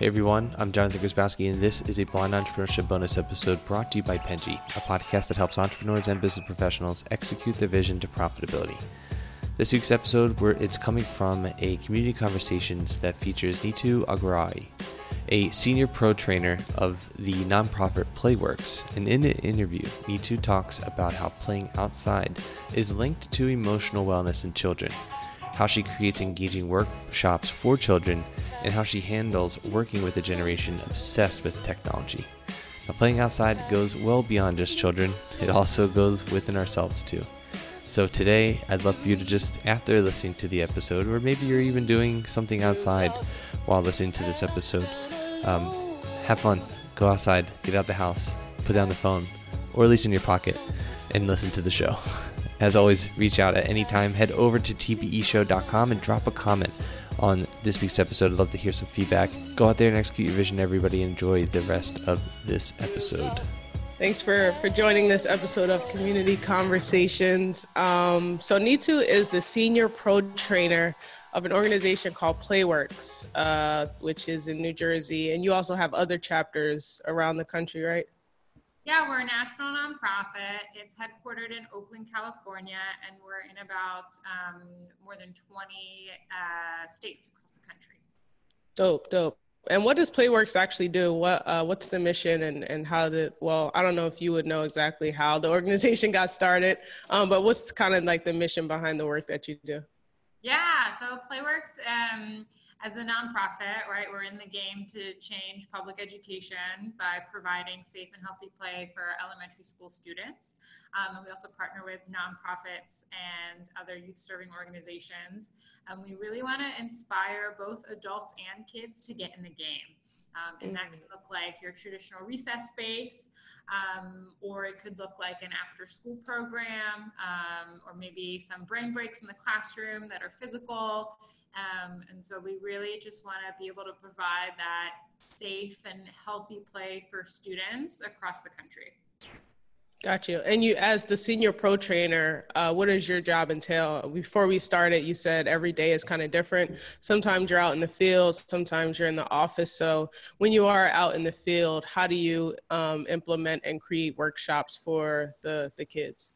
Hey everyone, I'm Jonathan Grzybowski, and this is a Blind Entrepreneurship bonus episode brought to you by Penji, a podcast that helps entrepreneurs and business professionals execute their vision to profitability. This week's episode, where it's coming from a community conversations that features Neetu Agrawal, a senior pro trainer of the nonprofit Playworks. And in an interview, Neetu talks about how playing outside is linked to emotional wellness in children, how she creates engaging workshops for children and how she handles working with a generation obsessed with technology. Now, playing outside goes well beyond just children, it also goes within ourselves too. So, today, I'd love for you to just, after listening to the episode, or maybe you're even doing something outside while listening to this episode, um, have fun. Go outside, get out the house, put down the phone, or at least in your pocket, and listen to the show. As always, reach out at any time. Head over to tbeshow.com and drop a comment on this week's episode. I'd love to hear some feedback. Go out there and execute your vision, everybody. Enjoy the rest of this episode. Thanks for, for joining this episode of Community Conversations. Um, so, Neetu is the senior pro trainer of an organization called Playworks, uh, which is in New Jersey. And you also have other chapters around the country, right? Yeah, we're a national nonprofit. It's headquartered in Oakland, California, and we're in about um, more than 20 uh, states across the country. Dope, dope. And what does Playworks actually do? What uh, what's the mission and and how did well I don't know if you would know exactly how the organization got started, um, but what's kind of like the mission behind the work that you do? Yeah, so Playworks. Um, as a nonprofit, right, we're in the game to change public education by providing safe and healthy play for elementary school students. Um, and we also partner with nonprofits and other youth serving organizations. And we really want to inspire both adults and kids to get in the game. Um, and that could look like your traditional recess space, um, or it could look like an after school program, um, or maybe some brain breaks in the classroom that are physical. Um, and so we really just want to be able to provide that safe and healthy play for students across the country. Got you. And you, as the senior pro trainer, uh, what does your job entail? Before we started, you said every day is kind of different. Sometimes you're out in the field, sometimes you're in the office. So when you are out in the field, how do you um, implement and create workshops for the the kids?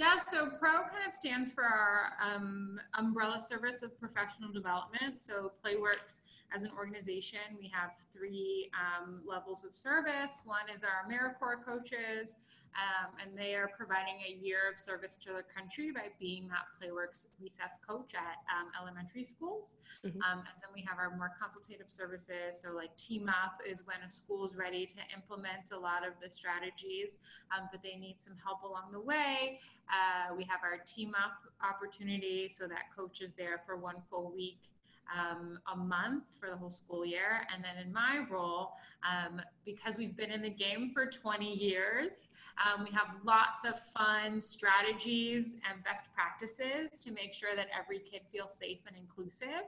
Yeah, so PRO kind of stands for our um, umbrella service of professional development. So Playworks as an organization, we have three um, levels of service. One is our AmeriCorps coaches, um, and they are providing a year of service to the country by being that Playworks recess coach at um, elementary schools. Mm-hmm. Um, and then we have our more consultative services. So, like Team Up is when a school is ready to implement a lot of the strategies, um, but they need some help along the way. Uh, we have our Team Up opportunity, so that coach is there for one full week um, a month for the whole school year. And then in my role, um, because we've been in the game for 20 years, um, we have lots of fun strategies and best practices to make sure that every kid feels safe and inclusive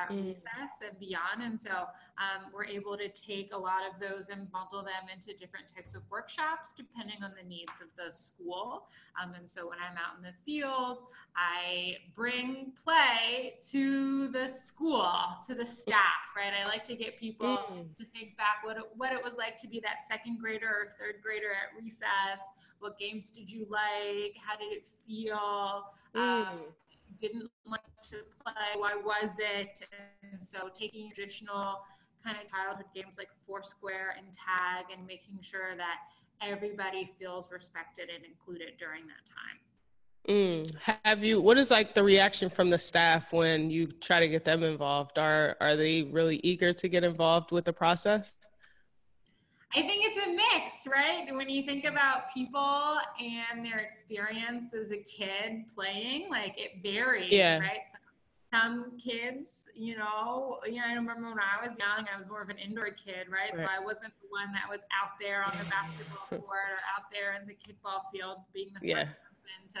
at mm. recess and beyond. And so um, we're able to take a lot of those and bundle them into different types of workshops depending on the needs of the school. Um, and so when I'm out in the field, I bring play to the school, to the staff, right? I like to get people mm. to think back what it, what it was like to be that second grader or third grader at recess. What games did you like? How did it feel? Mm. Um, didn't like to play, why was it? And so taking traditional kind of childhood games like Foursquare and Tag and making sure that everybody feels respected and included during that time. Mm. Have you? What is like the reaction from the staff when you try to get them involved? Are are they really eager to get involved with the process? I think it's a mix, right? When you think about people and their experience as a kid playing, like it varies, yeah. right? Some, some kids, you know, you know, I remember when I was young, I was more of an indoor kid, right? right. So I wasn't the one that was out there on the basketball court or out there in the kickball field being the yeah. first person to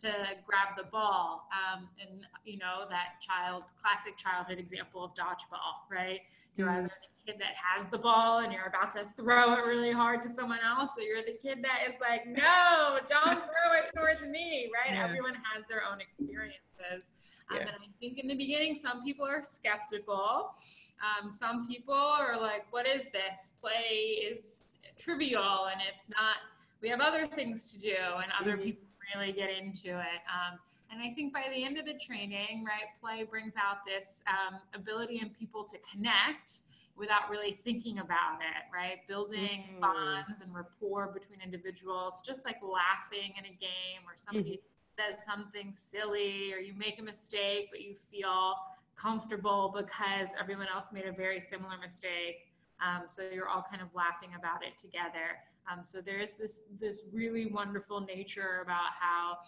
to grab the ball. Um, and you know that child, classic childhood example of dodgeball, right? You're mm-hmm. either the kid that has the ball and you're about to throw it really hard to someone else, or you're the kid that is like, no, don't throw it towards me, right? Yeah. Everyone has their own experiences. Um, yeah. And I think in the beginning, some people are skeptical. Um, some people are like, what is this? Play is trivial and it's not, we have other things to do, and other mm-hmm. people really get into it. Um, and I think by the end of the training, right, play brings out this um, ability in people to connect without really thinking about it, right? Building mm-hmm. bonds and rapport between individuals, just like laughing in a game or somebody mm-hmm. says something silly or you make a mistake, but you feel comfortable because everyone else made a very similar mistake. Um, so you're all kind of laughing about it together. Um, so there is this this really wonderful nature about how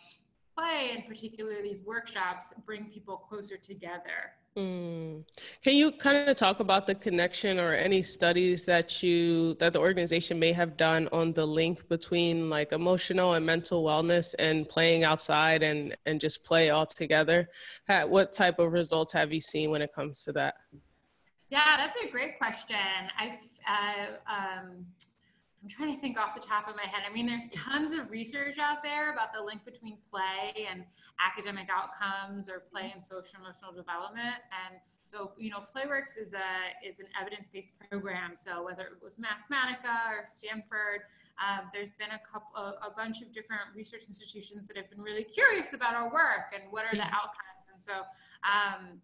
play, and particularly these workshops, bring people closer together. Mm. Can you kind of talk about the connection or any studies that you that the organization may have done on the link between like emotional and mental wellness and playing outside and and just play all together? what type of results have you seen when it comes to that? Yeah, that's a great question. I've uh, um, I'm trying to think off the top of my head. I mean, there's tons of research out there about the link between play and academic outcomes or play and social emotional development. And so, you know, Playworks is a is an evidence-based program. So whether it was Mathematica or Stanford, um, there's been a couple, a, a, bunch of different research institutions that have been really curious about our work and what are the outcomes. And so, um,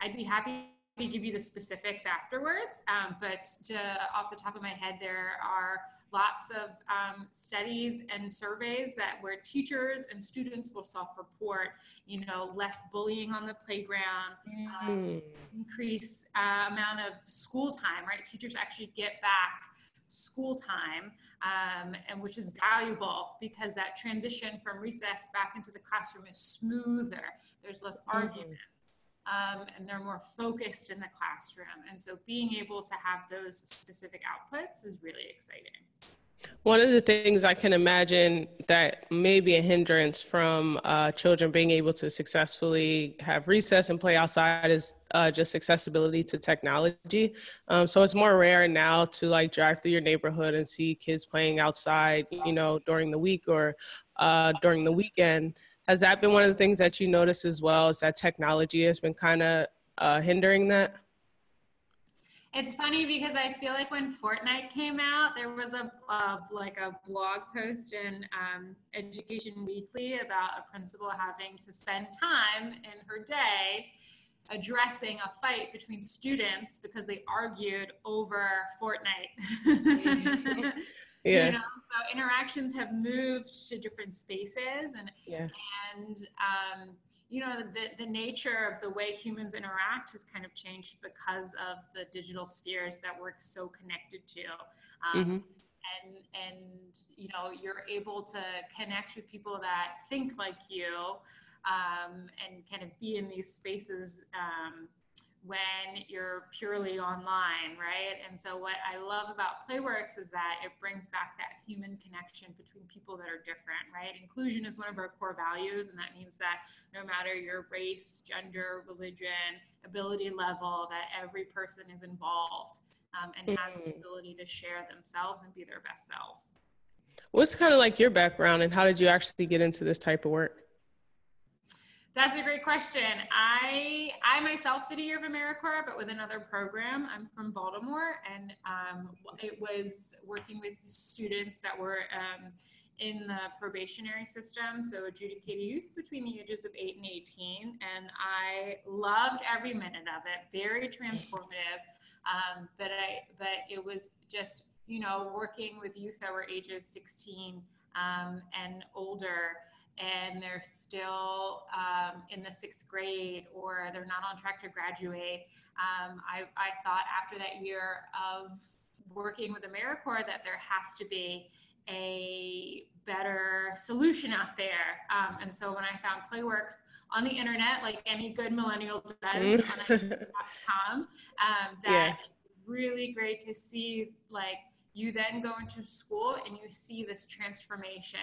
I'd be happy to give you the specifics afterwards, um, but to, off the top of my head, there are lots of um, studies and surveys that where teachers and students will self-report, you know, less bullying on the playground, um, mm. increase uh, amount of school time, right? Teachers actually get back school time, um, and which is valuable because that transition from recess back into the classroom is smoother. There's less mm-hmm. argument um, and they're more focused in the classroom. And so being able to have those specific outputs is really exciting. One of the things I can imagine that may be a hindrance from uh, children being able to successfully have recess and play outside is uh, just accessibility to technology. Um, so it's more rare now to like drive through your neighborhood and see kids playing outside, you know, during the week or uh, during the weekend. Has that been one of the things that you notice as well? Is that technology has been kind of uh, hindering that? It's funny because I feel like when Fortnite came out, there was a uh, like a blog post in um, Education Weekly about a principal having to spend time in her day addressing a fight between students because they argued over Fortnite. yeah. You know, so interactions have moved to different spaces and yeah. and um, you know the, the nature of the way humans interact has kind of changed because of the digital spheres that we're so connected to um, mm-hmm. and and you know you're able to connect with people that think like you um, and kind of be in these spaces um, when you're purely online, right? And so, what I love about Playworks is that it brings back that human connection between people that are different, right? Inclusion is one of our core values, and that means that no matter your race, gender, religion, ability level, that every person is involved um, and mm-hmm. has the mm. ability to share themselves and be their best selves. What's kind of like your background, and how did you actually get into this type of work? That's a great question. I I myself did a year of AmeriCorps, but with another program. I'm from Baltimore, and um, it was working with students that were um, in the probationary system, so adjudicated youth between the ages of eight and 18. And I loved every minute of it. Very transformative. Um, but I but it was just you know working with youth that were ages 16 um, and older and they're still um, in the sixth grade or they're not on track to graduate. Um, I, I thought after that year of working with AmeriCorps that there has to be a better solution out there. Um, and so when I found Playworks on the internet, like any good millennial does, um, that yeah. really great to see like you then go into school and you see this transformation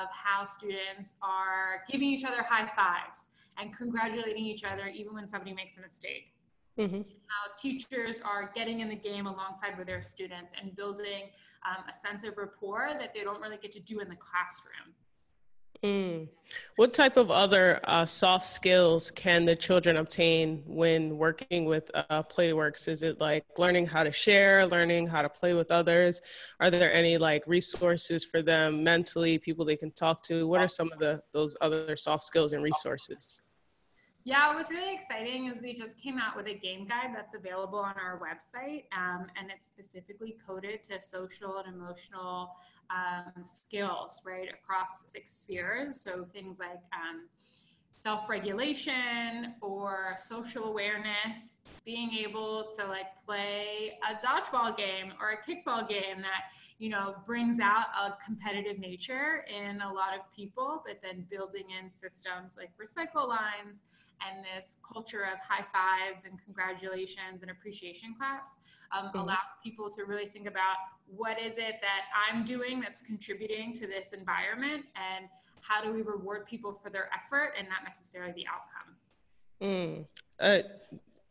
of how students are giving each other high fives and congratulating each other even when somebody makes a mistake. Mm-hmm. How teachers are getting in the game alongside with their students and building um, a sense of rapport that they don't really get to do in the classroom. Mm. What type of other uh, soft skills can the children obtain when working with uh, Playworks? Is it like learning how to share, learning how to play with others? Are there any like resources for them mentally, people they can talk to? What are some of the those other soft skills and resources? Yeah, what's really exciting is we just came out with a game guide that's available on our website, um, and it's specifically coded to social and emotional um, skills, right, across six spheres. So things like um, self regulation or social awareness, being able to like play a dodgeball game or a kickball game that, you know, brings out a competitive nature in a lot of people, but then building in systems like recycle lines and this culture of high fives and congratulations and appreciation claps um, mm-hmm. allows people to really think about what is it that I'm doing that's contributing to this environment and how do we reward people for their effort and not necessarily the outcome. Mm. Uh,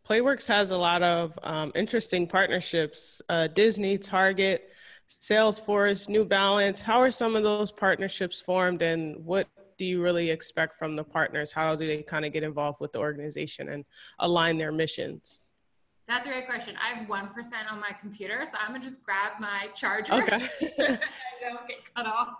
Playworks has a lot of um, interesting partnerships uh, Disney, Target, Salesforce, New Balance. How are some of those partnerships formed and what do you really expect from the partners? How do they kind of get involved with the organization and align their missions? That's a great question. I have 1% on my computer, so I'm gonna just grab my charger. Okay. I don't get cut off.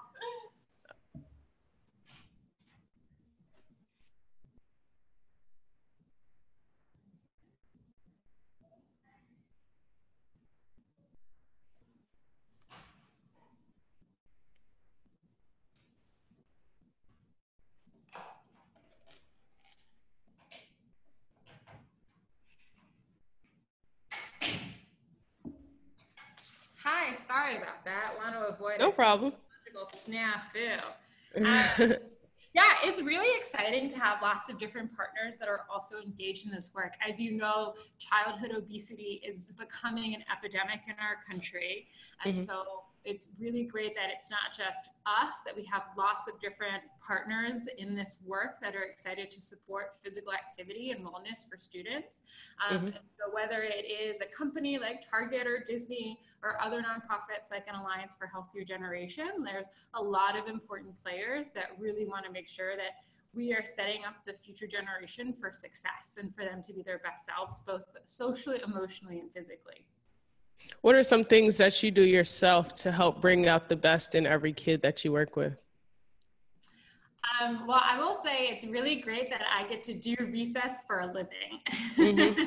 Hi, sorry about that. Want to avoid no problem. Snafu. Um, yeah, it's really exciting to have lots of different partners that are also engaged in this work. As you know, childhood obesity is becoming an epidemic in our country, and mm-hmm. so it's really great that it's not just us, that we have lots of different partners in this work that are excited to support physical activity and wellness for students. Um, mm-hmm. So, whether it is a company like Target or Disney or other nonprofits like an Alliance for Healthier Generation, there's a lot of important players that really want to make sure that we are setting up the future generation for success and for them to be their best selves, both socially, emotionally, and physically. What are some things that you do yourself to help bring out the best in every kid that you work with? Um, well, I will say it's really great that I get to do recess for a living. Mm-hmm.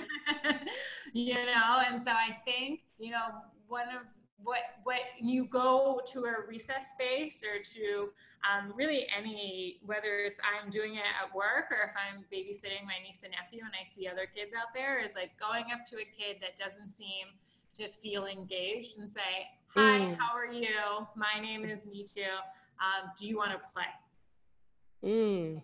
you know, and so I think, you know, one of what what you go to a recess space or to um, really any whether it's I'm doing it at work or if I'm babysitting my niece and nephew and I see other kids out there is like going up to a kid that doesn't seem to feel engaged and say, Hi, mm. how are you? My name is Neetu. Um, do you want to play? Mm.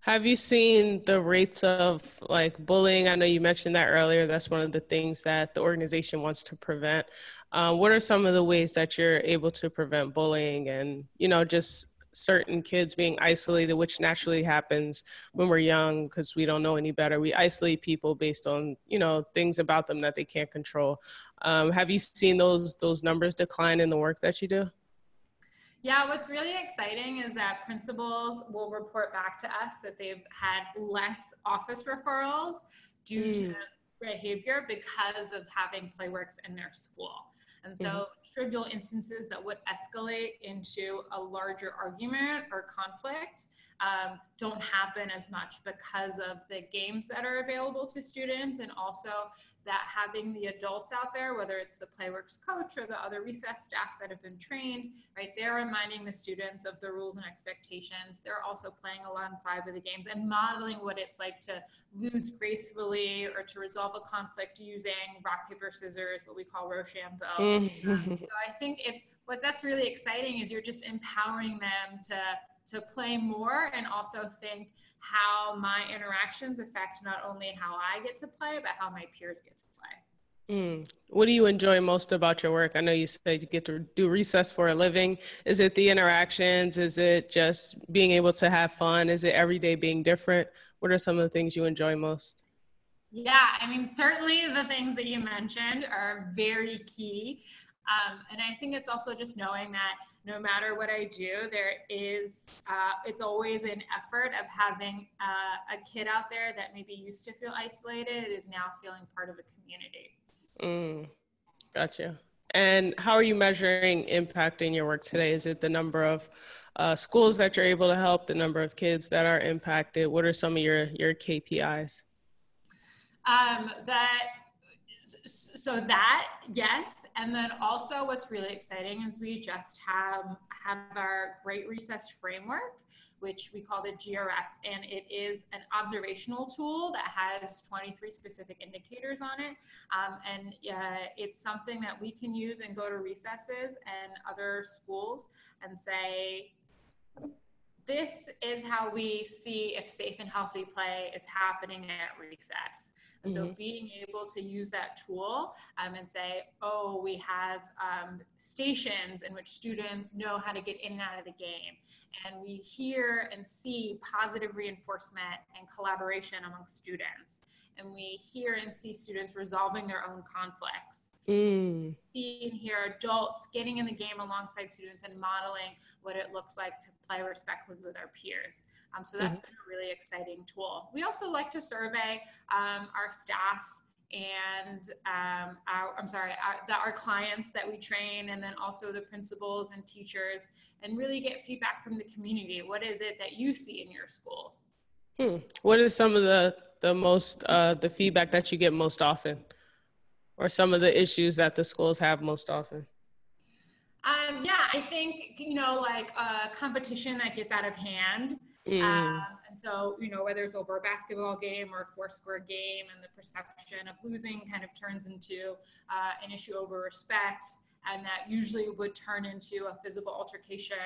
Have you seen the rates of like bullying? I know you mentioned that earlier. That's one of the things that the organization wants to prevent. Um, what are some of the ways that you're able to prevent bullying and, you know, just certain kids being isolated, which naturally happens when we're young because we don't know any better. We isolate people based on you know things about them that they can't control. Um, have you seen those those numbers decline in the work that you do? Yeah, what's really exciting is that principals will report back to us that they've had less office referrals due mm. to behavior because of having Playworks in their school. And so mm-hmm. Trivial instances that would escalate into a larger argument or conflict um, don't happen as much because of the games that are available to students and also that having the adults out there, whether it's the Playworks coach or the other recess staff that have been trained, right, they're reminding the students of the rules and expectations. They're also playing alongside with the games and modeling what it's like to lose gracefully or to resolve a conflict using rock, paper, scissors, what we call Rochambeau. Mm-hmm. Um, so I think it's what that's really exciting is you're just empowering them to to play more and also think how my interactions affect not only how I get to play, but how my peers get to play. Mm. What do you enjoy most about your work? I know you said you get to do recess for a living. Is it the interactions? Is it just being able to have fun? Is it every day being different? What are some of the things you enjoy most? Yeah, I mean, certainly the things that you mentioned are very key. Um, and I think it's also just knowing that no matter what I do, there is, uh, it's always an effort of having uh, a kid out there that maybe used to feel isolated is now feeling part of a community. Mm, gotcha. And how are you measuring impact in your work today? Is it the number of uh, schools that you're able to help, the number of kids that are impacted? What are some of your your KPIs? Um, that so that yes and then also what's really exciting is we just have have our great recess framework which we call the grf and it is an observational tool that has 23 specific indicators on it. Um, and uh, it's something that we can use and go to recesses and other schools and say this is how we see if safe and healthy play is happening at recess and mm-hmm. so being able to use that tool um, and say, oh, we have um, stations in which students know how to get in and out of the game. And we hear and see positive reinforcement and collaboration among students. And we hear and see students resolving their own conflicts. Mm. Seeing here adults getting in the game alongside students and modeling what it looks like to play respectfully with our peers. Um, so that's mm-hmm. been a really exciting tool. We also like to survey um, our staff and um, our, I'm sorry, our, the, our clients that we train, and then also the principals and teachers, and really get feedback from the community. What is it that you see in your schools? Hmm. What is some of the the most uh, the feedback that you get most often, or some of the issues that the schools have most often? Um, yeah, I think you know, like a uh, competition that gets out of hand. Mm. Um, and so, you know, whether it's over a basketball game or a four square game, and the perception of losing kind of turns into uh, an issue over respect, and that usually would turn into a physical altercation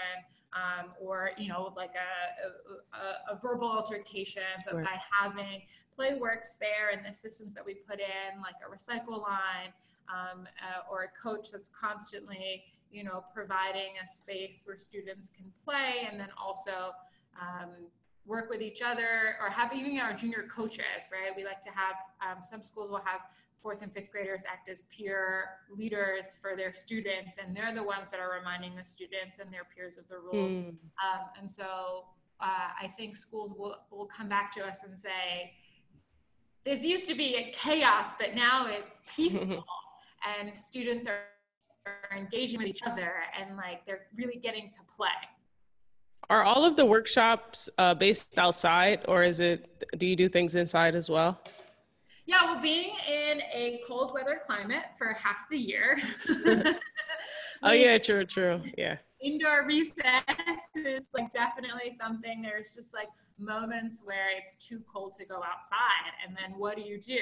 um, or, you know, like a, a, a verbal altercation. But right. by having Playworks there and the systems that we put in, like a recycle line um, uh, or a coach that's constantly, you know, providing a space where students can play and then also um, work with each other or have even our junior coaches, right? We like to have, um, some schools will have fourth and fifth graders act as peer leaders for their students, and they're the ones that are reminding the students and their peers of the rules. Mm. Um, and so uh, I think schools will, will come back to us and say, this used to be a chaos, but now it's peaceful, and students are, are engaging with each other and like they're really getting to play. Are all of the workshops uh, based outside, or is it? Do you do things inside as well? Yeah, well, being in a cold weather climate for half the year. oh yeah, true, true. Yeah. Indoor recess is like definitely something. There's just like moments where it's too cold to go outside, and then what do you do?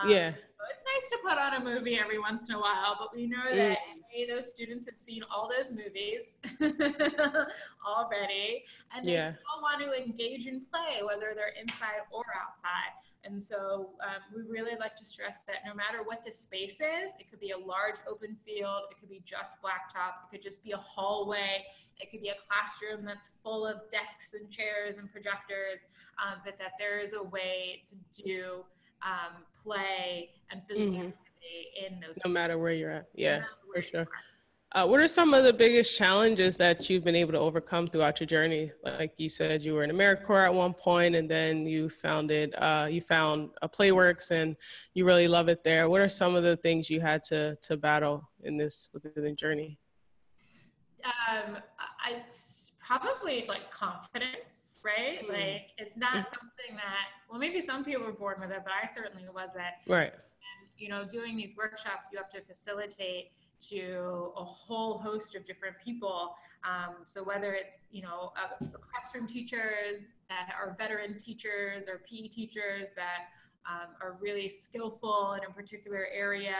Um, yeah. So it's nice to put on a movie every once in a while, but we know that mm. those students have seen all those movies already, and they yeah. still want to engage and play, whether they're inside or outside. And so um, we really like to stress that no matter what the space is, it could be a large open field, it could be just blacktop, it could just be a hallway, it could be a classroom that's full of desks and chairs and projectors, um, but that there is a way to do um, play and physical mm-hmm. activity in those. No matter where you're at. Yeah, for sure. Uh, what are some of the biggest challenges that you've been able to overcome throughout your journey? Like you said, you were in AmeriCorps at one point, and then you founded, uh, you found a PlayWorks, and you really love it there. What are some of the things you had to to battle in this within the journey? Um, I probably like confidence, right? Mm. Like it's not mm. something that well, maybe some people were born with it, but I certainly wasn't. Right. And you know, doing these workshops, you have to facilitate to a whole host of different people. Um, so whether it's you know a, a classroom teachers that are veteran teachers or PE teachers that um, are really skillful in a particular area.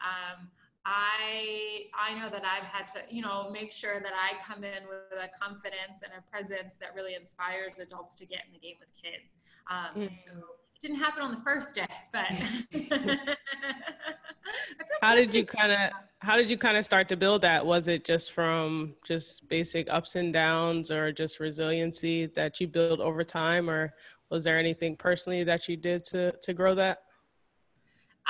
Um, I I know that I've had to you know make sure that I come in with a confidence and a presence that really inspires adults to get in the game with kids. Um, mm. So it didn't happen on the first day, but how did you kind of how did you kind of start to build that? Was it just from just basic ups and downs or just resiliency that you build over time or was there anything personally that you did to to grow that?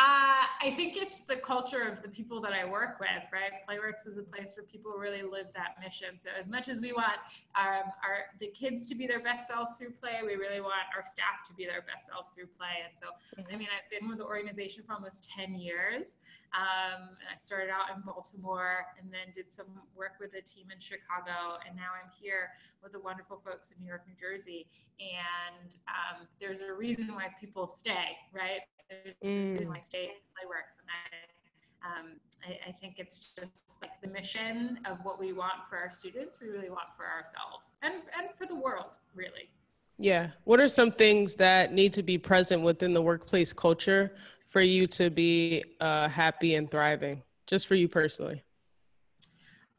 Uh, I think it's the culture of the people that I work with, right? Playworks is a place where people really live that mission. So as much as we want um, our the kids to be their best selves through play, we really want our staff to be their best selves through play. And so, I mean, I've been with the organization for almost 10 years. Um, and I started out in Baltimore and then did some work with a team in Chicago. And now I'm here with the wonderful folks in New York, New Jersey. And um, there's a reason why people stay, right? A reason why stay Playworks. And I, um, I, I think it's just like the mission of what we want for our students, we really want for ourselves and, and for the world, really. Yeah. What are some things that need to be present within the workplace culture for you to be uh, happy and thriving, just for you personally?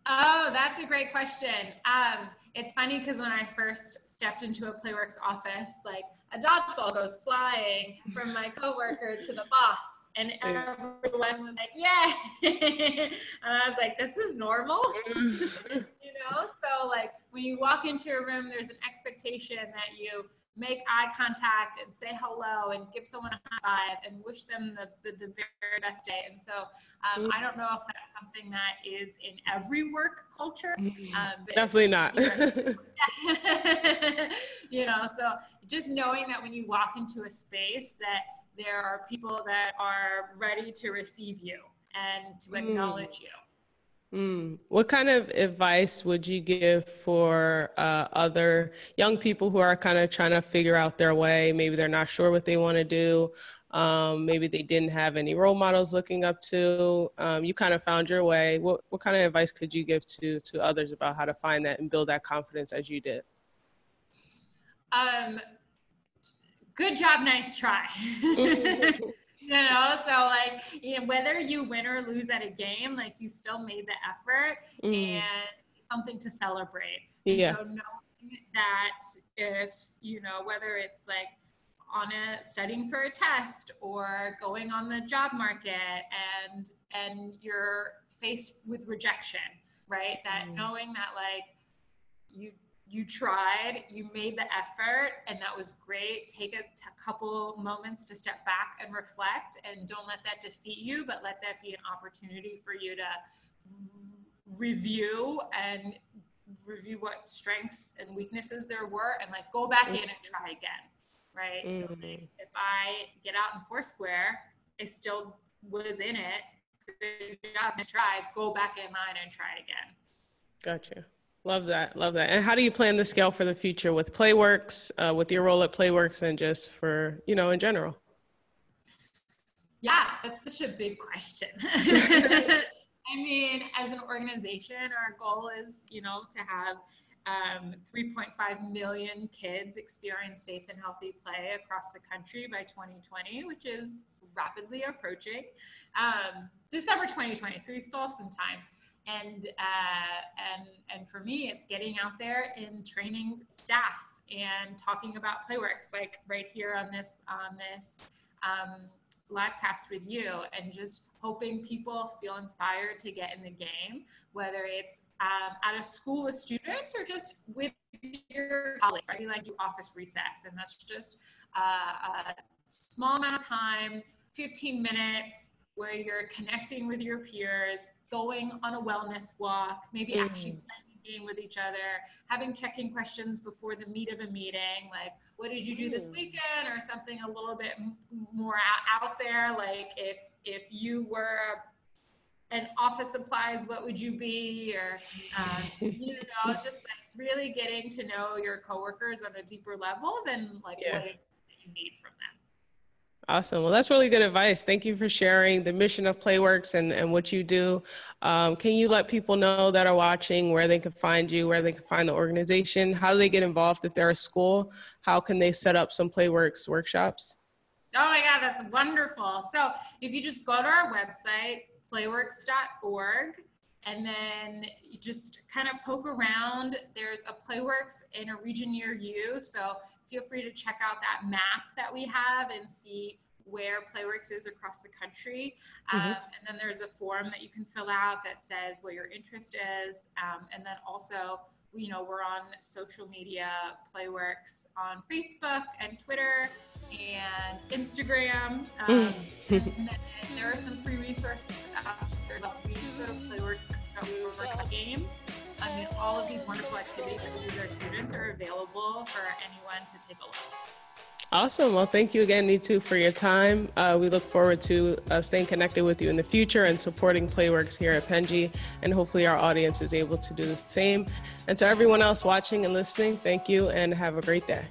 Oh, that's a great question. Um, it's funny because when I first stepped into a Playworks office, like a dodgeball goes flying from my coworker to the boss, and everyone was like, "Yeah," and I was like, "This is normal," mm. you know. So like when you walk into a room, there's an expectation that you make eye contact and say hello and give someone a high five and wish them the, the, the very best day. And so um, I don't know if that's something that is in every work culture. Um, Definitely not. you know, so just knowing that when you walk into a space that there are people that are ready to receive you and to acknowledge mm. you. Mm. What kind of advice would you give for uh, other young people who are kind of trying to figure out their way? Maybe they're not sure what they want to do. Um, maybe they didn't have any role models looking up to. Um, you kind of found your way. What, what kind of advice could you give to, to others about how to find that and build that confidence as you did? Um, good job, nice try. you know so like you know whether you win or lose at a game like you still made the effort mm. and something to celebrate yeah so knowing that if you know whether it's like on a studying for a test or going on the job market and and you're faced with rejection right that mm. knowing that like you you tried, you made the effort, and that was great. Take a t- couple moments to step back and reflect, and don't let that defeat you, but let that be an opportunity for you to review and review what strengths and weaknesses there were, and like go back in and try again, right? Mm-hmm. So if I get out in Foursquare, I still was in it. Good job, to try. Go back in line and try again. Gotcha. Love that. Love that. And how do you plan to scale for the future with Playworks, uh, with your role at Playworks, and just for, you know, in general? Yeah, that's such a big question. I mean, as an organization, our goal is, you know, to have um, 3.5 million kids experience safe and healthy play across the country by 2020, which is rapidly approaching. Um, December 2020, so we still have some time and uh, and and for me it's getting out there and training staff and talking about playworks like right here on this on this um, live cast with you and just hoping people feel inspired to get in the game whether it's um, at a school with students or just with your colleagues I like do office recess and that's just uh, a small amount of time 15 minutes where you're connecting with your peers going on a wellness walk, maybe mm. actually playing a game with each other, having check-in questions before the meat of a meeting, like what did you do this mm. weekend, or something a little bit more out there, like if if you were an office supplies, what would you be, or um, you know, just like really getting to know your coworkers on a deeper level than like yeah. what you need from them. Awesome. Well, that's really good advice. Thank you for sharing the mission of Playworks and, and what you do. Um, can you let people know that are watching where they can find you, where they can find the organization? How do they get involved if they're a school? How can they set up some Playworks workshops? Oh my God, that's wonderful. So if you just go to our website, playworks.org, and then you just kind of poke around. There's a Playworks in a region near you. So feel free to check out that map that we have and see where Playworks is across the country. Um, mm-hmm. And then there's a form that you can fill out that says what your interest is. Um, and then also, you know, we're on social media, Playworks on Facebook and Twitter and Instagram. Um, mm. and there are some free resources. There's also, you just go to Playworks, Games. I mean, all of these wonderful activities that we do with our students are available for anyone to take a look. Awesome. Well, thank you again, Neetu, for your time. Uh, we look forward to uh, staying connected with you in the future and supporting Playworks here at Penji. And hopefully, our audience is able to do the same. And to everyone else watching and listening, thank you and have a great day.